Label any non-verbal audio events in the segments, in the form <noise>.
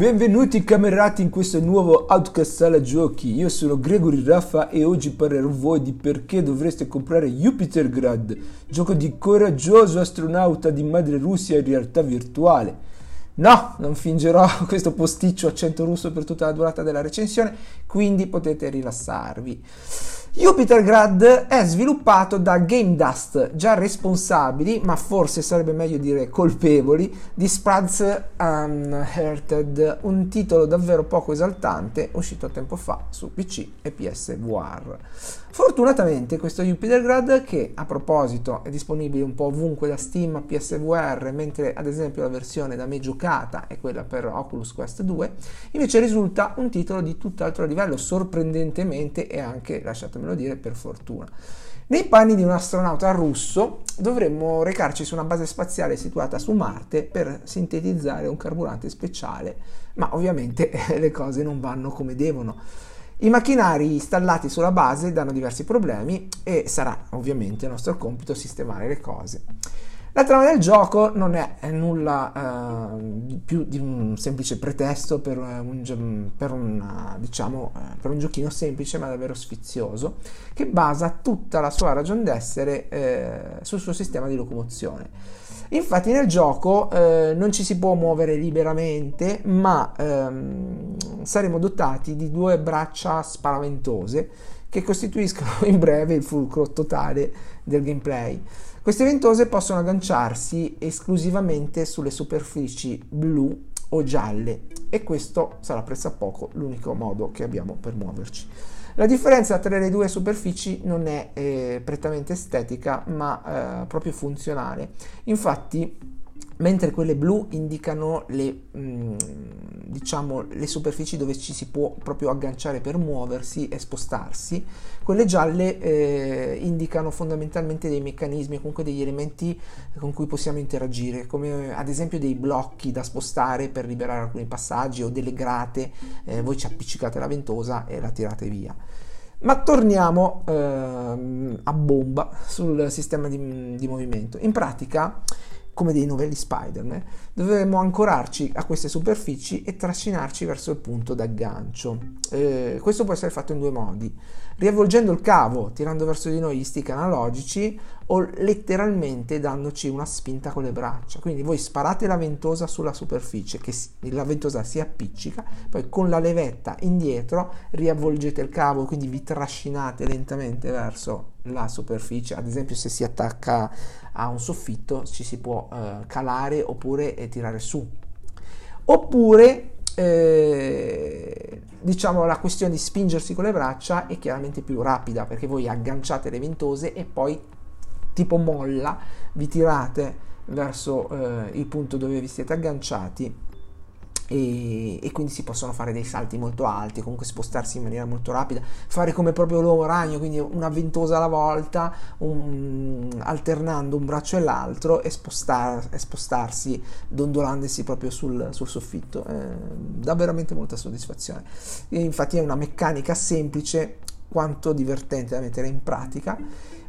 Benvenuti camerati in questo nuovo Outcast Sala Giochi. Io sono Gregory Raffa e oggi parlerò a voi di perché dovreste comprare Jupitergrad, gioco di coraggioso astronauta di madre Russia in realtà virtuale. No, non fingerò <laughs> questo posticcio accento russo per tutta la durata della recensione, quindi potete rilassarvi. Jupitergrad è sviluppato da Game Dust, già responsabili, ma forse sarebbe meglio dire colpevoli, di Spuds Unhearted, un titolo davvero poco esaltante uscito tempo fa su PC e PS VR. Fortunatamente questo Jupitergrad, che a proposito è disponibile un po' ovunque da Steam a PSVR, mentre ad esempio la versione da me giocata è quella per Oculus Quest 2, invece risulta un titolo di tutt'altro livello, sorprendentemente e anche, lasciatemelo dire, per fortuna. Nei panni di un astronauta russo dovremmo recarci su una base spaziale situata su Marte per sintetizzare un carburante speciale, ma ovviamente <laughs> le cose non vanno come devono. I macchinari installati sulla base danno diversi problemi e sarà ovviamente nostro compito sistemare le cose. La trama del gioco non è nulla eh, più di un semplice pretesto per un, per, una, diciamo, eh, per un, giochino semplice ma davvero sfizioso che basa tutta la sua ragion d'essere eh, sul suo sistema di locomozione. Infatti nel gioco eh, non ci si può muovere liberamente, ma ehm, saremo dotati di due braccia sparaventose che costituiscono in breve il fulcro totale del gameplay. Queste ventose possono agganciarsi esclusivamente sulle superfici blu o gialle e questo sarà pressappoco l'unico modo che abbiamo per muoverci. La differenza tra le due superfici non è eh, prettamente estetica, ma eh, proprio funzionale. Infatti, mentre quelle blu indicano le, mh, mm, diciamo, le superfici dove ci si può proprio agganciare per muoversi e spostarsi, quelle gialle eh, indicano fondamentalmente dei meccanismi, comunque degli elementi con cui possiamo interagire, come ad esempio dei blocchi da spostare per liberare alcuni passaggi o delle grate, eh, voi ci appiccicate la ventosa e la tirate via. Ma torniamo eh, a bomba sul sistema di, di movimento. In pratica come dei novelli Spider-Man, dovremmo ancorarci a queste superfici e trascinarci verso il punto d'aggancio. Eh, questo può essere fatto in due modi, riavvolgendo il cavo, tirando verso di noi gli stick analogici o letteralmente dandoci una spinta con le braccia. Quindi voi sparate la ventosa sulla superficie, che la ventosa si appiccica, poi con la levetta indietro riavvolgete il cavo, quindi vi trascinate lentamente verso la superficie. Ad esempio se si attacca a un soffitto ci si può eh, calare oppure eh, tirare su. Oppure eh, diciamo la questione di spingersi con le braccia è chiaramente più rapida perché voi agganciate le ventose e poi tipo molla, vi tirate verso eh, il punto dove vi siete agganciati e, e, quindi si possono fare dei salti molto alti, comunque spostarsi in maniera molto rapida, fare come proprio l'uomo ragno, quindi una ventosa alla volta, un, alternando un braccio e l'altro e, spostar, e spostarsi dondolandosi proprio sul, sul soffitto. Eh, dà veramente molta soddisfazione. E infatti è una meccanica semplice quanto divertente da mettere in pratica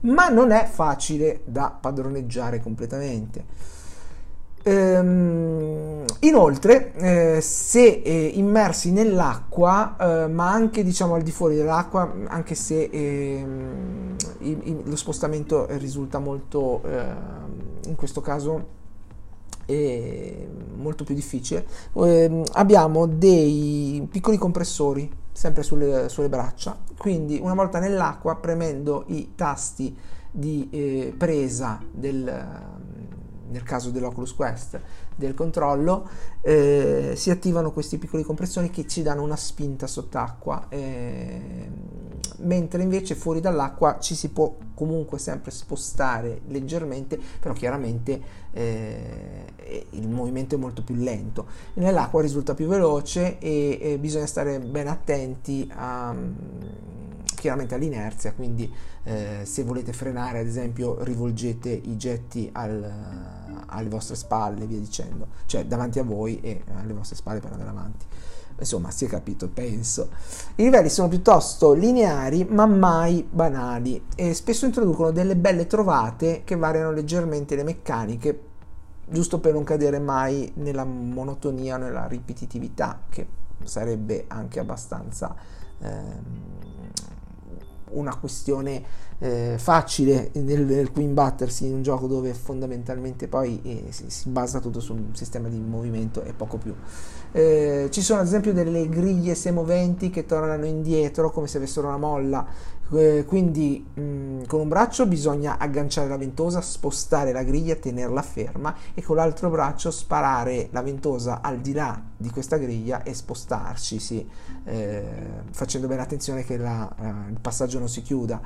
ma non è facile da padroneggiare completamente. Ehm, inoltre, eh, se eh, immersi nell'acqua, eh, ma anche diciamo al di fuori dell'acqua, anche se ehm, il, il, lo spostamento risulta molto, ehm, in questo caso, molto più difficile, ehm, abbiamo dei piccoli compressori sempre sulle, sulle, braccia. Quindi una volta nell'acqua, premendo i tasti di eh, presa del, nel caso dell'Oculus Quest del controllo, eh, si attivano questi piccoli compressori che ci danno una spinta sott'acqua, eh, mentre invece fuori dall'acqua ci si può comunque sempre spostare leggermente, però chiaramente eh, il movimento è molto più lento. Nell'acqua risulta più veloce e, e bisogna stare ben attenti a chiaramente all'inerzia, quindi eh, se volete frenare ad esempio rivolgete i getti al, alle vostre spalle, via dicendo, cioè davanti a voi e alle vostre spalle per andare avanti. Insomma, si è capito, penso. I livelli sono piuttosto lineari, ma mai banali, e spesso introducono delle belle trovate che variano leggermente le meccaniche giusto per non cadere mai nella monotonia, nella ripetitività, che sarebbe anche abbastanza ehm, una questione eh, facile nel, nel, cui imbattersi in un gioco dove fondamentalmente poi eh, si, si, basa tutto su un sistema di movimento e poco più. Eh, ci sono ad esempio delle griglie semoventi che tornano indietro come se avessero una molla eh, quindi mh, mm, con un braccio bisogna agganciare la ventosa, spostare la griglia, tenerla ferma e con l'altro braccio sparare la ventosa al di là di questa griglia e spostarci, sì, eh, facendo bene attenzione che la, eh, il passaggio non si chiuda.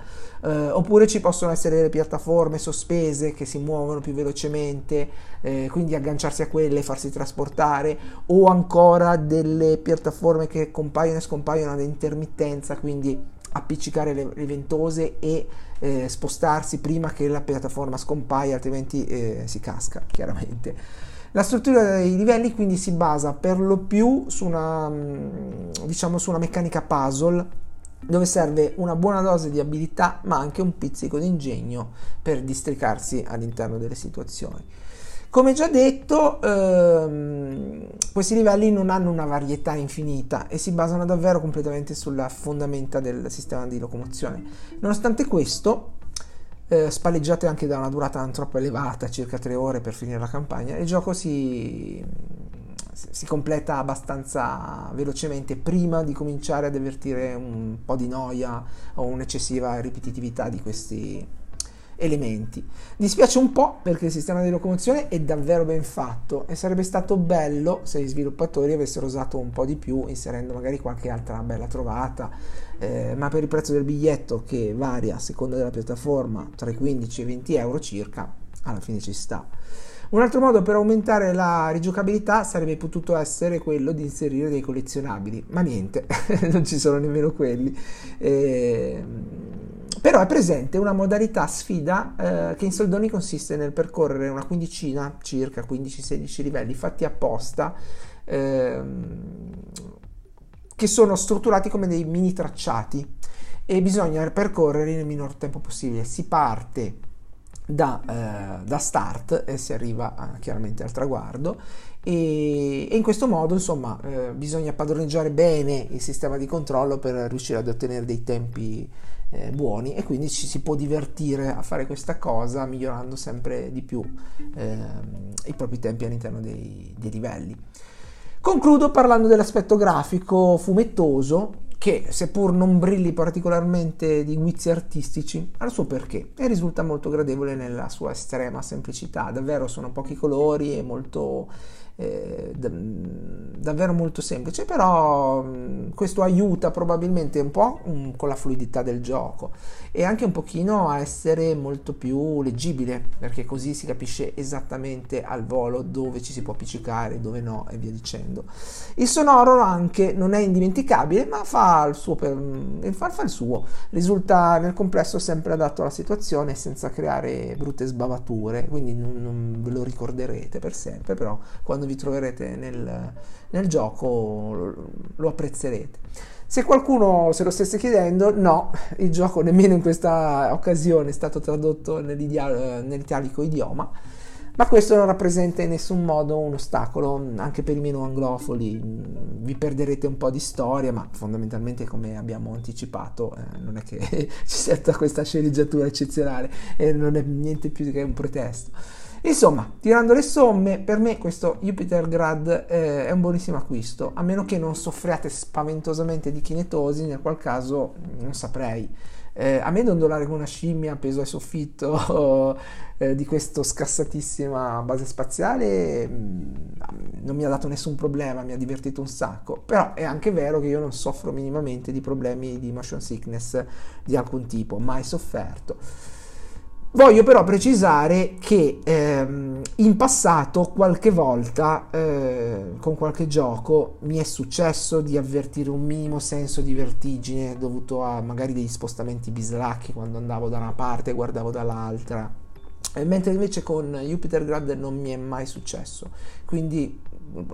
Eh, oppure ci possono essere delle piattaforme sospese che si muovono più velocemente, eh, quindi agganciarsi a quelle e farsi trasportare, o ancora delle piattaforme che compaiono e scompaiono ad intermittenza, quindi appiccicare le, le ventose e eh, spostarsi prima che la piattaforma scompaia, altrimenti eh, si casca chiaramente. La struttura dei livelli quindi si basa per lo più su una, mm, diciamo, su una meccanica puzzle dove serve una buona dose di abilità ma anche un pizzico di ingegno per districarsi all'interno delle situazioni. Come già detto, ehm, questi livelli non hanno una varietà infinita e si basano davvero completamente sulla fondamenta del sistema di locomozione. Nonostante questo, eh, spalleggiate anche da una durata non troppo elevata, circa 3 ore per finire la campagna, il gioco si, si completa abbastanza velocemente prima di cominciare ad avvertire un po' di noia o un'eccessiva ripetitività di questi, elementi. Dispiace un po' perché il sistema di locomozione è davvero ben fatto e sarebbe stato bello se gli sviluppatori avessero usato un po' di più inserendo magari qualche altra bella trovata, eh, ma per il prezzo del biglietto che varia a seconda della piattaforma tra i 15 e i 20 euro circa, alla fine ci sta. Un altro modo per aumentare la rigiocabilità sarebbe potuto essere quello di inserire dei collezionabili, ma niente, <laughs> non ci sono nemmeno quelli. Eh, però è presente una modalità sfida eh, che in soldoni consiste nel percorrere una quindicina, circa 15-16 livelli fatti apposta, ehm, che sono strutturati come dei mini tracciati e bisogna percorrerli nel minor tempo possibile. Si parte da, eh, da start e si arriva a, chiaramente al traguardo. E, e, in questo modo insomma eh, bisogna padroneggiare bene il sistema di controllo per riuscire ad ottenere dei tempi eh, buoni. E quindi ci si può divertire a fare questa cosa migliorando sempre di più eh, i propri tempi all'interno dei, dei livelli. Concludo parlando dell'aspetto grafico fumettoso che seppur non brilli particolarmente di guizzi artistici, ha il suo perché e risulta molto gradevole nella sua estrema semplicità. Davvero sono pochi colori e molto eh, davvero molto semplice, però mh, questo aiuta probabilmente un po' mh, con la fluidità del gioco e anche un pochino a essere molto più leggibile, perché così si capisce esattamente al volo dove ci si può appiccicare, dove no e via dicendo. Il sonoro anche non è indimenticabile, ma fa il suo, per, fa, fa il suo. risulta nel complesso sempre adatto alla situazione senza creare brutte sbavature, quindi non, non ve lo ricorderete per sempre, però quando quando vi troverete nel, nel gioco lo apprezzerete. Se qualcuno se lo stesse chiedendo, no, il gioco nemmeno in questa occasione è stato tradotto nell'italico idioma, ma questo non rappresenta in nessun modo un ostacolo anche per i meno anglofoli. Vi perderete un po' di storia, ma fondamentalmente, come abbiamo anticipato, eh, non è che <laughs> ci sia questa sceneggiatura eccezionale e non è niente più che un pretesto. Insomma, tirando le somme, per me questo Jupiter Grad eh, è un buonissimo acquisto, a meno che non soffriate spaventosamente di kinetosi, nel qual caso non saprei. Eh, a me dondolare come una scimmia appeso al soffitto <laughs> eh, di questa scassatissima base spaziale mm, non mi ha dato nessun problema, mi ha divertito un sacco, però è anche vero che io non soffro minimamente di problemi di motion sickness di alcun tipo, mai sofferto. Voglio però precisare che ehm, in passato qualche volta eh, con qualche gioco mi è successo di avvertire un minimo senso di vertigine dovuto a magari degli spostamenti bislacchi quando andavo da una parte e guardavo dall'altra, eh, mentre invece con Jupiter Grad non mi è mai successo, quindi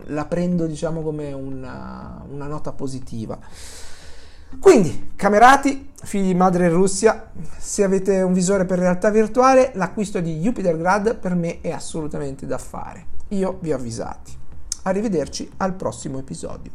la prendo diciamo come una, una nota positiva. Quindi, camerati, figli di madre Russia, se avete un visore per realtà virtuale, l'acquisto di Jupiter Grad per me è assolutamente da fare. Io vi ho avvisati. Arrivederci al prossimo episodio.